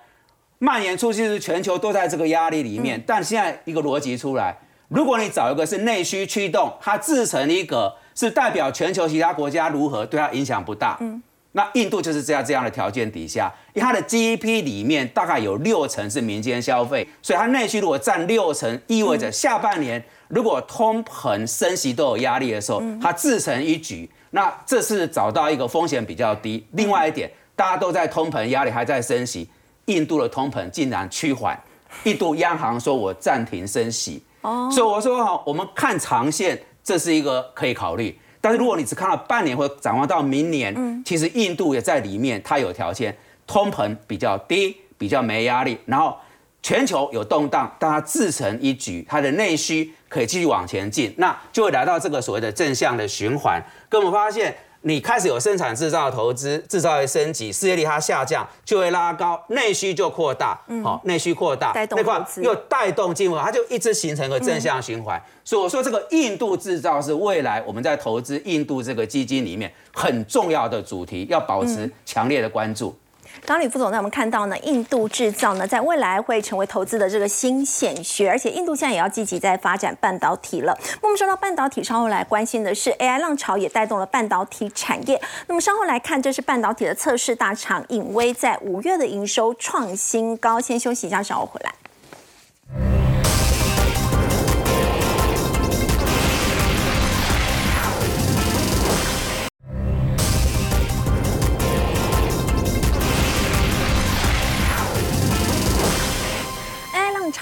蔓延出去是全球都在这个压力里面。但现在一个逻辑出来，如果你找一个是内需驱动，它自成一个是代表全球其他国家如何，对它影响不大。嗯。那印度就是这样这样的条件底下，因为它的 GDP 里面大概有六成是民间消费，所以它内需如果占六成，意味着下半年如果通膨升息都有压力的时候，它自成一局。那这是找到一个风险比较低。另外一点，大家都在通膨压力还在升息，印度的通膨竟然趋缓，印度央行说我暂停升息。哦，所以我说哈，我们看长线，这是一个可以考虑。但是如果你只看了半年或展望到明年，嗯，其实印度也在里面，它有条件，通膨比较低，比较没压力，然后全球有动荡，但它自成一局，它的内需可以继续往前进，那就会来到这个所谓的正向的循环。跟我们发现。你开始有生产制造投资，制造业升级，失业率它下降，就会拉高，内需就扩大，好，内需扩大，那块又带动进口，它就一直形成一个正向循环。所以我说这个印度制造是未来我们在投资印度这个基金里面很重要的主题，要保持强烈的关注。刚李副总，在我们看到呢，印度制造呢，在未来会成为投资的这个新显学，而且印度现在也要积极在发展半导体了。那么说到半导体，稍后来关心的是 AI 浪潮也带动了半导体产业。那么稍后来看，这是半导体的测试大厂影威在五月的营收创新高。先休息一下，稍后回来。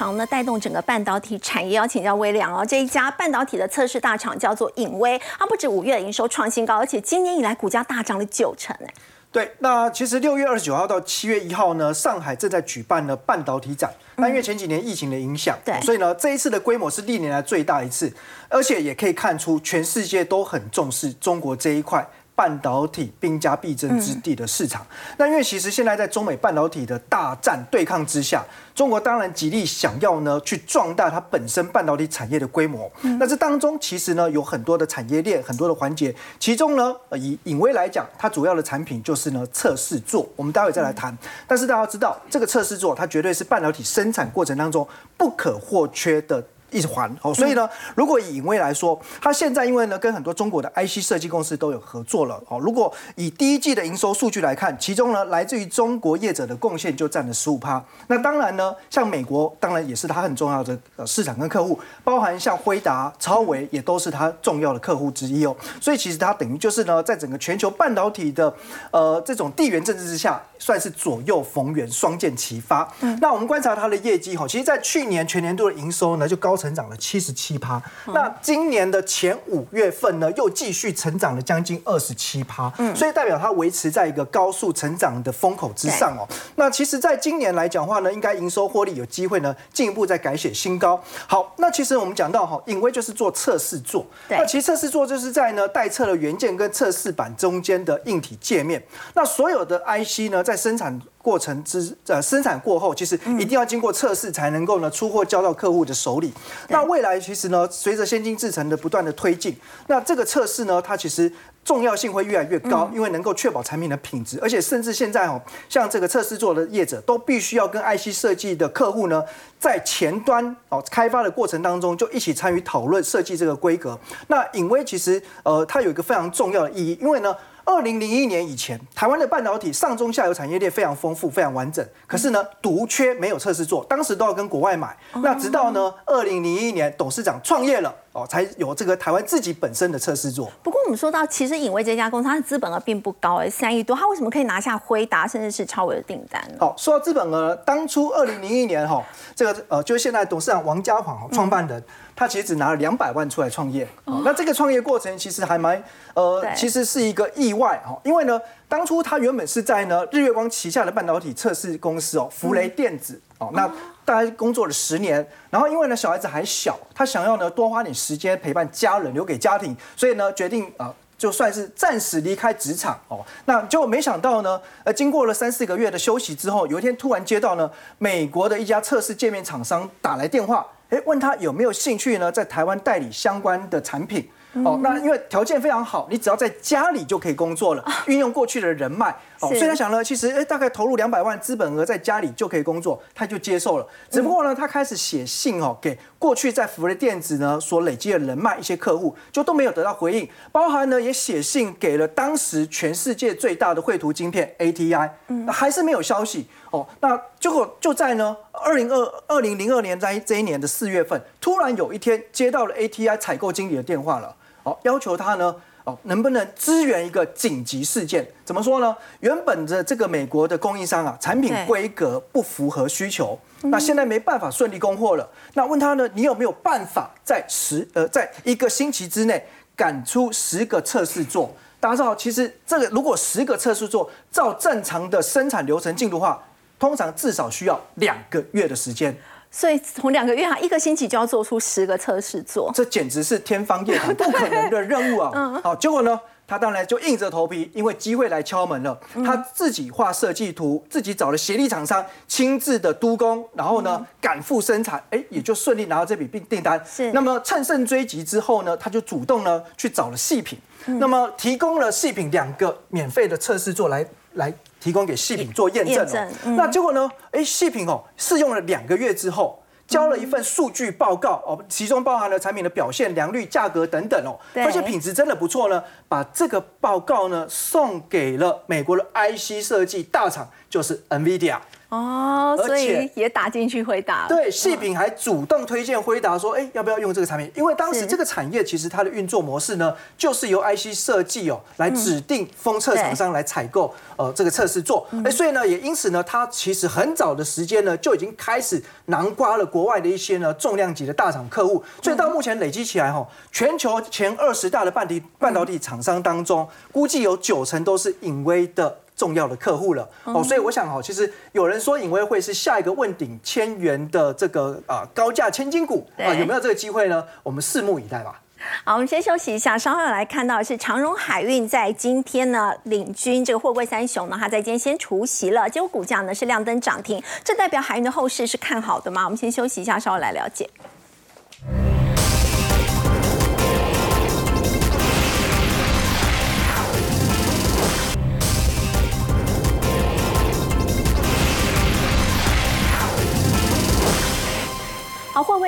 长呢带动整个半导体产业，要请教微良哦。这一家半导体的测试大厂叫做影威，它不止五月营收创新高，而且今年以来股价大涨了九成哎。对，那其实六月二十九号到七月一号呢，上海正在举办呢半导体展。那因为前几年疫情的影响，对，所以呢这一次的规模是历年来最大一次，而且也可以看出全世界都很重视中国这一块。半导体兵家必争之地的市场，那因为其实现在在中美半导体的大战对抗之下，中国当然极力想要呢去壮大它本身半导体产业的规模。那这当中其实呢有很多的产业链，很多的环节，其中呢以影威来讲，它主要的产品就是呢测试座，我们待会再来谈。但是大家知道，这个测试座它绝对是半导体生产过程当中不可或缺的。一环哦，所以呢，如果以影威来说，它现在因为呢跟很多中国的 IC 设计公司都有合作了哦。如果以第一季的营收数据来看，其中呢来自于中国业者的贡献就占了十五趴。那当然呢，像美国当然也是它很重要的呃市场跟客户，包含像辉达、超维也都是它重要的客户之一哦。所以其实它等于就是呢，在整个全球半导体的呃这种地缘政治之下，算是左右逢源，双剑齐发。那我们观察它的业绩哈，其实在去年全年度的营收呢就高。成长了七十七趴，那今年的前五月份呢，又继续成长了将近二十七趴，嗯，所以代表它维持在一个高速成长的风口之上哦。那其实，在今年来讲话呢，应该营收获利有机会呢，进一步再改写新高。好，那其实我们讲到哈，影威就是做测试座，那其实测试座就是在呢待测的元件跟测试板中间的硬体界面。那所有的 IC 呢，在生产。过程之呃生产过后，其实一定要经过测试才能够呢出货交到客户的手里。那未来其实呢，随着先进制程的不断的推进，那这个测试呢，它其实重要性会越来越高，因为能够确保产品的品质，而且甚至现在哦，像这个测试做的业者都必须要跟 IC 设计的客户呢，在前端哦开发的过程当中就一起参与讨论设计这个规格。那影威其实呃它有一个非常重要的意义，因为呢。二零零一年以前，台湾的半导体上中下游产业链非常丰富、非常完整。可是呢，独缺没有测试做，当时都要跟国外买。那直到呢，二零零一年董事长创业了哦，才有这个台湾自己本身的测试做。不过我们说到，其实影威这家公司，它的资本额并不高，哎，三亿多，它为什么可以拿下辉达甚至是超微的订单？好，说到资本额，当初二零零一年哈，这个呃，就是现在董事长王家煌创办人。他其实只拿了两百万出来创业，那这个创业过程其实还蛮呃，其实是一个意外哈，因为呢，当初他原本是在呢日月光旗下的半导体测试公司哦，福雷电子哦，那大概工作了十年，然后因为呢小孩子还小，他想要呢多花点时间陪伴家人，留给家庭，所以呢决定啊就算是暂时离开职场哦，那结果没想到呢，呃经过了三四个月的休息之后，有一天突然接到呢美国的一家测试界面厂商打来电话。哎，问他有没有兴趣呢？在台湾代理相关的产品。哦，那因为条件非常好，你只要在家里就可以工作了，运用过去的人脉。哦，所以他想呢，其实哎，大概投入两百万资本额，在家里就可以工作，他就接受了。只不过呢，他开始写信哦，给过去在福瑞电子呢所累积的人脉一些客户，就都没有得到回应。包含呢，也写信给了当时全世界最大的绘图晶片 ATI，嗯，还是没有消息。哦，那结果就在呢二零二二零零二年在这一年的四月份，突然有一天接到了 ATI 采购经理的电话了。哦，要求他呢，哦，能不能支援一个紧急事件？怎么说呢？原本的这个美国的供应商啊，产品规格不符合需求，那现在没办法顺利供货了。那问他呢，你有没有办法在十呃，在一个星期之内赶出十个测试座？大家知道，其实这个如果十个测试座照正常的生产流程进度的话，通常至少需要两个月的时间。所以从两个月啊，一个星期就要做出十个测试做，这简直是天方夜谭，[LAUGHS] 不可能的任务啊！好，结果呢，他当然就硬着头皮，因为机会来敲门了，他自己画设计图，自己找了协力厂商，亲自的督工，然后呢赶赴生产，哎，也就顺利拿到这笔订订单。是，那么趁胜追击之后呢，他就主动呢去找了细品，那么提供了细品两个免费的测试座来来。提供给细品做验证哦，那结果呢？哎，细品哦，试用了两个月之后，交了一份数据报告哦，其中包含了产品的表现、良率、价格等等哦，发现品质真的不错呢。把这个报告呢送给了美国的 IC 设计大厂，就是 NVIDIA。哦，所以也打进去回答。对，细品还主动推荐回答说，哎，要不要用这个产品？因为当时这个产业其实它的运作模式呢，就是由 IC 设计哦来指定封测厂商来采购呃这个测试座。哎，所以呢，也因此呢，它其实很早的时间呢就已经开始囊括了国外的一些呢重量级的大厂客户。所以到目前累积起来哈，全球前二十大的半体半导体厂商当中，估计有九成都是隐微的。重要的客户了哦，所以我想哈，其实有人说影威会是下一个问鼎千元的这个啊高价千金股啊，有没有这个机会呢？我们拭目以待吧。好，我们先休息一下，稍后来看到是长荣海运在今天呢领军这个货柜三雄呢，它在今天先除息了，结果股价呢是亮灯涨停，这代表海运的后市是看好的吗？我们先休息一下，稍后来了解。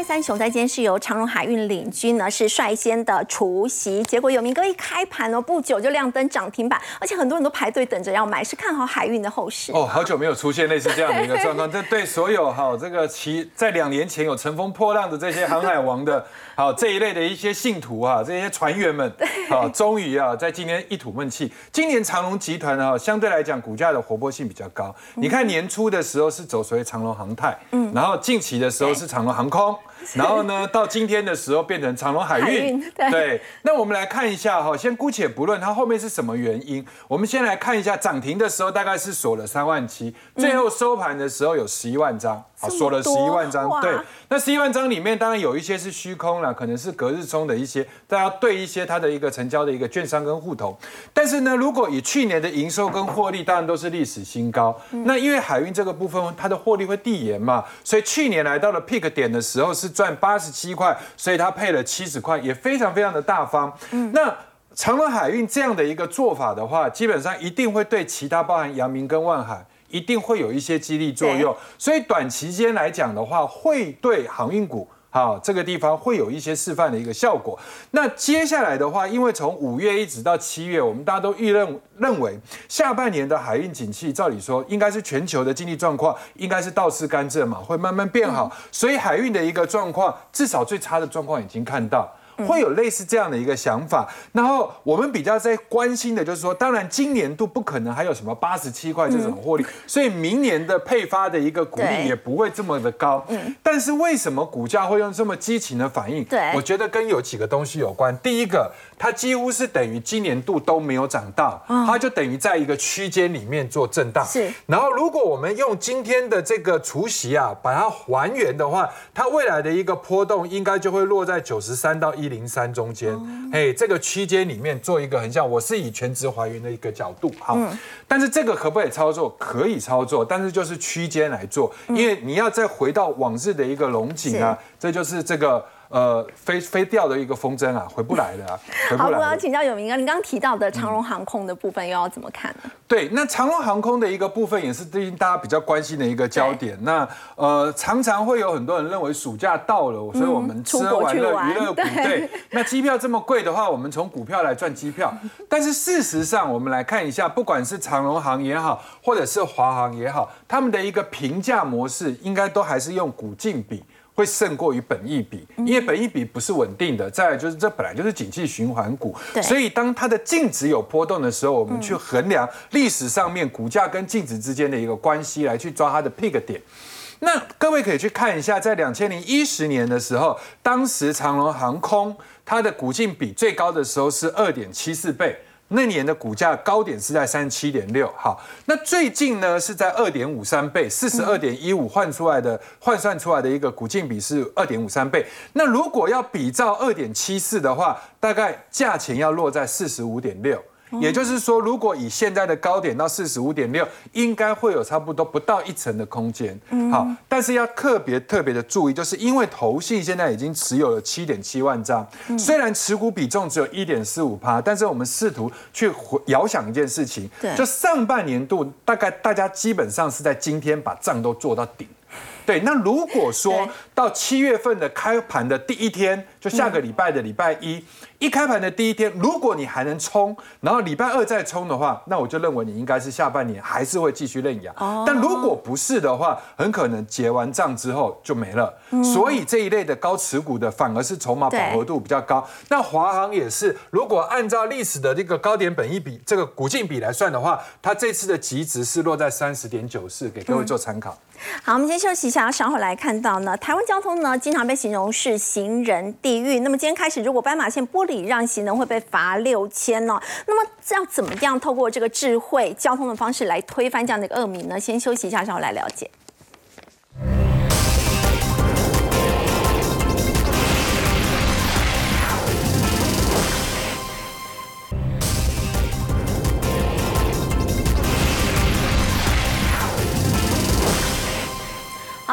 三雄在今天是由长荣海运领军呢，是率先的除息，结果有明哥一开盘哦，不久就亮灯涨停板，而且很多人都排队等着要买，是看好海运的后市。哦，好久没有出现类似这样的一个状况，这对所有哈这个其在两年前有乘风破浪的这些航海王的，好这一类的一些信徒啊，这些船员们，好，终于啊在今天一吐闷气。今年长荣集团啊，相对来讲股价的活泼性比较高。你看年初的时候是走所谓长荣航太，嗯，然后近期的时候是长荣航空。空，[LAUGHS] 然后呢，到今天的时候变成长隆海运，对。那我们来看一下哈，先姑且不论它后面是什么原因，我们先来看一下涨停的时候大概是锁了三万七，最后收盘的时候有十一万张。好，锁了十一万张，对，那十一万张里面当然有一些是虚空了，可能是隔日冲的一些，大家对一些它的一个成交的一个券商跟户头。但是呢，如果以去年的营收跟获利，当然都是历史新高。那因为海运这个部分，它的获利会递延嘛，所以去年来到了 peak 点的时候是赚八十七块，所以它配了七十块，也非常非常的大方。那长隆海运这样的一个做法的话，基本上一定会对其他包含阳明跟万海。一定会有一些激励作用，所以短期间来讲的话，会对航运股哈这个地方会有一些示范的一个效果。那接下来的话，因为从五月一直到七月，我们大家都预认认为下半年的海运景气，照理说应该是全球的经济状况应该是倒吃甘蔗嘛，会慢慢变好，所以海运的一个状况，至少最差的状况已经看到。会有类似这样的一个想法，然后我们比较在关心的就是说，当然今年度不可能还有什么八十七块这种获利，所以明年的配发的一个股利也不会这么的高。嗯，但是为什么股价会用这么激情的反应？对，我觉得跟有几个东西有关。第一个，它几乎是等于今年度都没有涨到，它就等于在一个区间里面做震荡。是，然后如果我们用今天的这个除息啊，把它还原的话，它未来的一个波动应该就会落在九十三到一。零三中间，哎，这个区间里面做一个很像，我是以全值还原的一个角度，好，但是这个可不可以操作？可以操作，但是就是区间来做，因为你要再回到往日的一个龙井啊，这就是这个。呃，飞飞掉的一个风筝啊，回不来了。[LAUGHS] 好，我要请教有明哥，你刚刚提到的长荣航空的部分又要怎么看呢？对，那长荣航空的一个部分也是最近大家比较关心的一个焦点。那呃，常常会有很多人认为暑假到了，所以我们吃喝玩乐娱乐股。对，那机票这么贵的话，我们从股票来赚机票。[LAUGHS] 但是事实上，我们来看一下，不管是长荣航也好，或者是华航也好，他们的一个评价模式，应该都还是用股净比。会胜过于本益比，因为本益比不是稳定的。再来就是这本来就是景气循环股，所以当它的净值有波动的时候，我们去衡量历史上面股价跟净值之间的一个关系，来去抓它的 pick 点。那各位可以去看一下，在两千零一十年的时候，当时长隆航空它的股净比最高的时候是二点七四倍。那年的股价高点是在三十七点六，好，那最近呢是在二点五三倍，四十二点一五换出来的换算出来的一个股净比是二点五三倍。那如果要比照二点七四的话，大概价钱要落在四十五点六。也就是说，如果以现在的高点到四十五点六，应该会有差不多不到一层的空间。好，但是要特别特别的注意，就是因为投信现在已经持有了七点七万张，虽然持股比重只有一点四五趴，但是我们试图去遥想一件事情，就上半年度大概大家基本上是在今天把账都做到顶。对，那如果说到七月份的开盘的第一天，就下个礼拜的礼拜一。一开盘的第一天，如果你还能冲，然后礼拜二再冲的话，那我就认为你应该是下半年还是会继续认养。但如果不是的话，很可能结完账之后就没了。所以这一类的高持股的，反而是筹码饱和度比较高。那华航也是，如果按照历史的这个高点本一比，这个股净比来算的话，它这次的极值是落在三十点九四，给各位做参考。好，我们先休息一下，稍后来看到呢，台湾交通呢经常被形容是行人地狱。那么今天开始，如果斑马线不礼让行人会被罚六千呢。那么要怎么样透过这个智慧交通的方式来推翻这样的一个恶名呢？先休息一下，稍后来了解。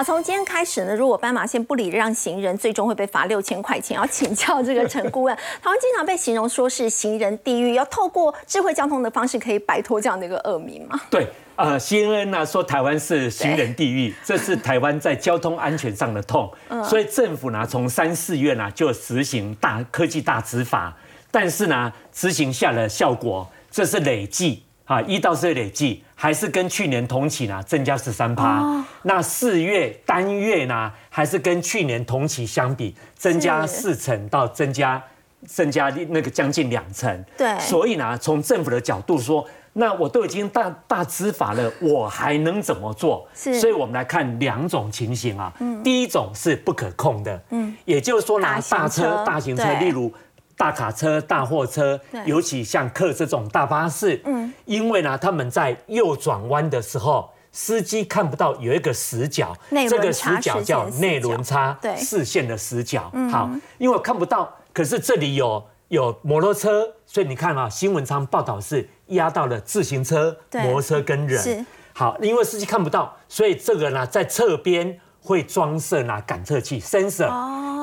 从今天开始呢，如果斑马线不礼让行人，最终会被罚六千块钱。要请教这个陈顾问，台湾经常被形容说是行人地狱，要透过智慧交通的方式可以摆脱这样的一个恶名吗？对，呃，CNN 呢说台湾是行人地狱，这是台湾在交通安全上的痛，所以政府呢从三四月呢就实行大科技大执法，但是呢执行下的效果，这是累计。啊，一到四月累计还是跟去年同期呢增加十三趴。那四月单月呢，还是跟去年同期相比增加四成到增加增加那个将近两成。对。所以呢，从政府的角度说，那我都已经大大执法了，我还能怎么做？是。所以我们来看两种情形啊。嗯。第一种是不可控的。嗯。也就是说呢，大车、大型车，例如。大卡车、大货车，尤其像客这种大巴士，嗯，因为呢，他们在右转弯的时候，司机看不到有一个死角，这个死角叫内轮差，对，视线的死角。好，因为看不到，可是这里有有摩托车，所以你看啊，新闻上报道是压到了自行车、摩托车跟人。好，因为司机看不到，所以这个呢，在侧边会装设呢感测器 sensor，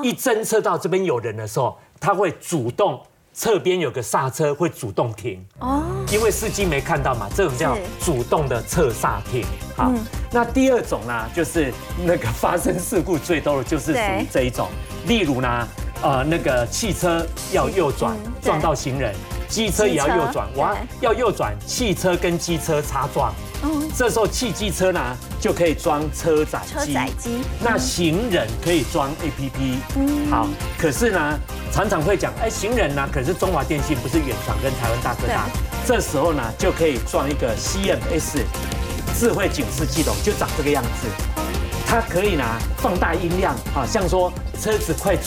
一侦测到这边有人的时候。他会主动侧边有个刹车，会主动停。哦，因为司机没看到嘛，这种叫主动的侧刹停。好，那第二种呢，就是那个发生事故最多的就是属于这一种，例如呢，呃，那个汽车要右转撞到行人，机车也要右转，哇，要右转，汽车跟机车擦撞。这时候汽机车呢就可以装车载车载机，那行人可以装 A P P。嗯，好，可是呢常常会讲，哎，行人呢，可是中华电信不是远传跟台湾大哥大，这时候呢就可以装一个 C M S 智慧警示系统，就长这个样子，它可以呢放大音量，啊，像说车子快撞。